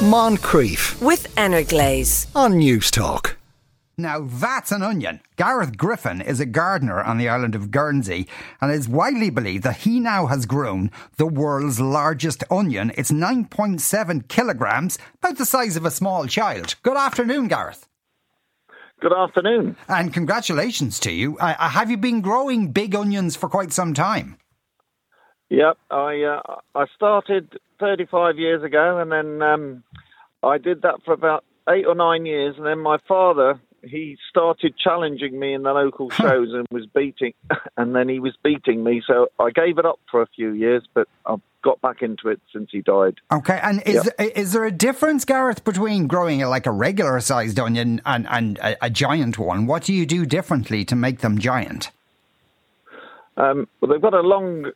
Moncrieff with Energlaze. on Newstalk. Now that's an onion. Gareth Griffin is a gardener on the island of Guernsey and it's widely believed that he now has grown the world's largest onion. It's 9.7 kilograms, about the size of a small child. Good afternoon, Gareth. Good afternoon. And congratulations to you. Uh, uh, have you been growing big onions for quite some time? Yep, I uh, I started 35 years ago, and then um, I did that for about eight or nine years, and then my father he started challenging me in the local shows and was beating, and then he was beating me, so I gave it up for a few years, but I've got back into it since he died. Okay, and is is there a difference, Gareth, between growing like a regular sized onion and, and a, a giant one? What do you do differently to make them giant? Um, well, they've got a long,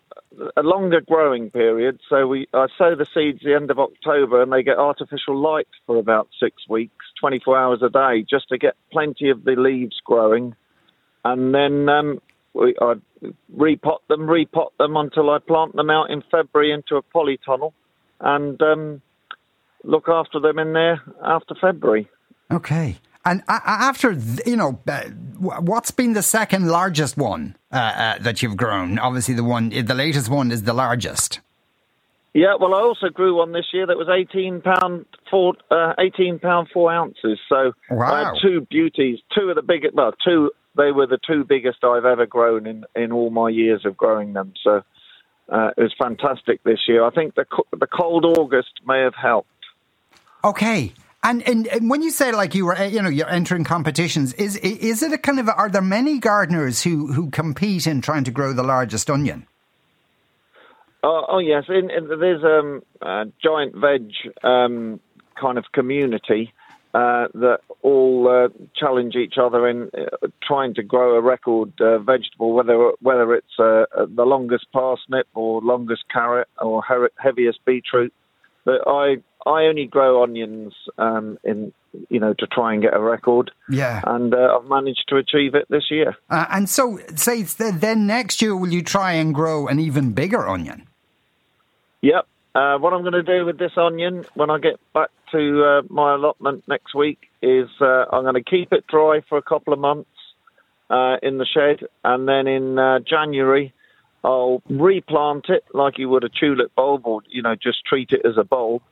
a longer growing period. So we, I sow the seeds the end of October, and they get artificial light for about six weeks, 24 hours a day, just to get plenty of the leaves growing. And then um, we, I repot them, repot them until I plant them out in February into a polytunnel, and um, look after them in there after February. Okay. And after, you know, uh, what's been the second largest one uh, uh, that you've grown? Obviously, the one, the latest one is the largest. Yeah, well, I also grew one this year that was eighteen pound four, uh, eighteen pound four ounces. So I had two beauties, two of the biggest. Well, two. They were the two biggest I've ever grown in in all my years of growing them. So uh, it was fantastic this year. I think the the cold August may have helped. Okay. And, and and when you say like you were, uh, you know, you're entering competitions, is is it a kind of? Are there many gardeners who who compete in trying to grow the largest onion? Oh, oh yes, in, in, there's um, a giant veg um, kind of community uh, that all uh, challenge each other in uh, trying to grow a record uh, vegetable, whether whether it's uh, the longest parsnip or longest carrot or he- heaviest beetroot. But I I only grow onions um, in you know to try and get a record, Yeah. and uh, I've managed to achieve it this year. Uh, and so, say then next year, will you try and grow an even bigger onion? Yep. Uh, what I'm going to do with this onion when I get back to uh, my allotment next week is uh, I'm going to keep it dry for a couple of months uh, in the shed, and then in uh, January I'll replant it like you would a tulip bulb, or you know just treat it as a bulb.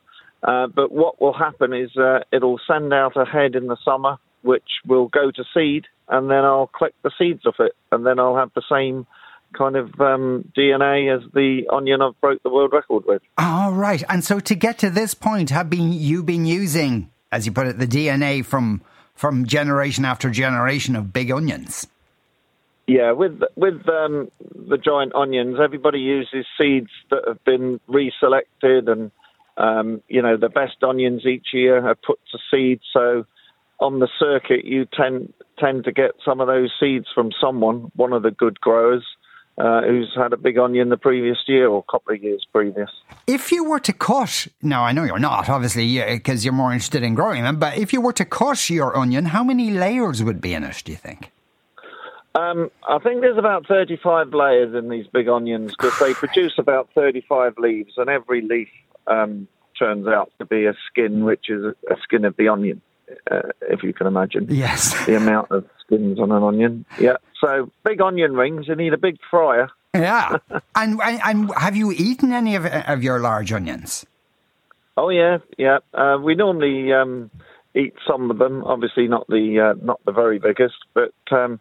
Uh, but what will happen is uh, it'll send out a head in the summer, which will go to seed, and then I'll collect the seeds off it, and then I'll have the same kind of um, DNA as the onion I've broke the world record with. All right. And so, to get to this point, have been you been using, as you put it, the DNA from from generation after generation of big onions? Yeah, with with um, the giant onions, everybody uses seeds that have been reselected, and um, you know the best onions each year are put to seed. So on the circuit, you tend tend to get some of those seeds from someone, one of the good growers, uh, who's had a big onion the previous year or a couple of years previous. If you were to cut, now I know you're not, obviously, because you're more interested in growing them, but if you were to cut your onion, how many layers would be in it, do you think? Um, I think there's about 35 layers in these big onions because they produce about 35 leaves, and every leaf um, turns out to be a skin, which is a skin of the onion, uh, if you can imagine Yes. the amount of skins on an onion. Yeah. So big onion rings, you need a big fryer. Yeah. and, and and have you eaten any of, of your large onions? Oh yeah, yeah. Uh, we normally um, eat some of them. Obviously, not the uh, not the very biggest, but um,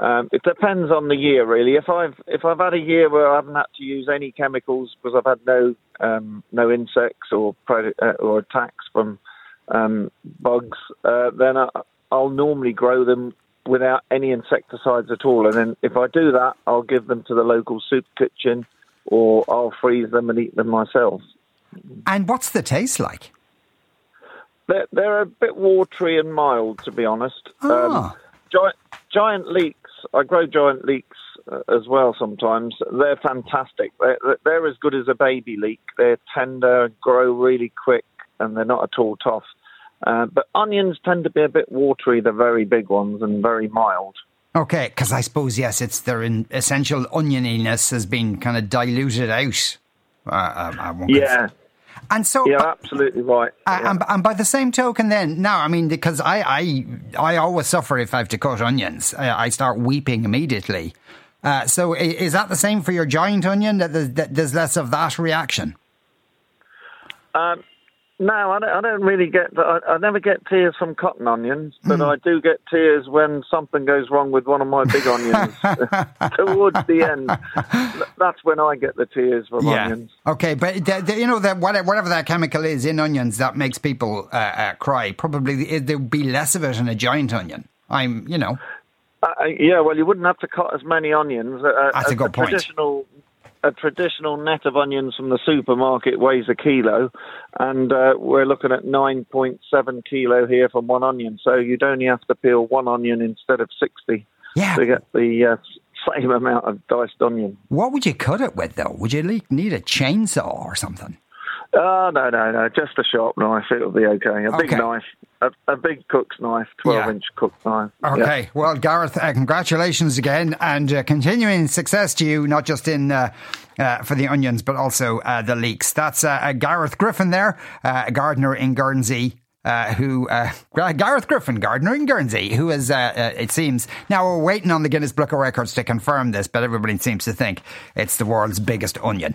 um, it depends on the year, really. If I've if I've had a year where I haven't had to use any chemicals because I've had no um, no insects or pred- uh, or attacks from um, bugs, uh, then I, I'll normally grow them without any insecticides at all. And then if I do that, I'll give them to the local soup kitchen, or I'll freeze them and eat them myself. And what's the taste like? They're, they're a bit watery and mild, to be honest. Ah. giant, giant leeks. I grow giant leeks uh, as well sometimes. They're fantastic. They're, they're as good as a baby leek. They're tender, grow really quick, and they're not at all tough. Uh, but onions tend to be a bit watery, the very big ones, and very mild. Okay, because I suppose, yes, it's their in essential onioniness has been kind of diluted out. Uh, um, I won't Yeah. And so, you're absolutely right. Uh, yeah. and, and, by the same token, then now, I mean, because I, I, I always suffer if I have to cut onions. I, I start weeping immediately. Uh, so, is that the same for your giant onion? That there's, that there's less of that reaction. Um, no, I don't, I don't really get. I, I, never get tears from cotton onions, but mm. I do get tears when something goes wrong with one of my big onions towards the end. That's when I get the tears from yeah. onions. Okay, but you know that whatever that chemical is in onions that makes people uh, uh, cry, probably there would be less of it in a giant onion. I'm, you know. Uh, yeah, well, you wouldn't have to cut as many onions. Uh, That's a, a good point. Traditional a traditional net of onions from the supermarket weighs a kilo, and uh, we're looking at 9.7 kilo here from one onion. So you'd only have to peel one onion instead of 60 yeah. to get the uh, same amount of diced onion. What would you cut it with, though? Would you need a chainsaw or something? Oh, no, no, no. Just a sharp knife. It'll be okay. A big knife. A, a, big cook's knife, 12 yeah. inch cook knife. Okay. Yeah. Well, Gareth, uh, congratulations again and uh, continuing success to you, not just in. Uh, uh, for the onions, but also uh, the leeks. That's uh, Gareth Griffin there, a gardener in Guernsey. Uh, who uh, Gareth Griffin, gardener in Guernsey, who is, uh, it seems, now we're waiting on the Guinness Book of Records to confirm this, but everybody seems to think it's the world's biggest onion.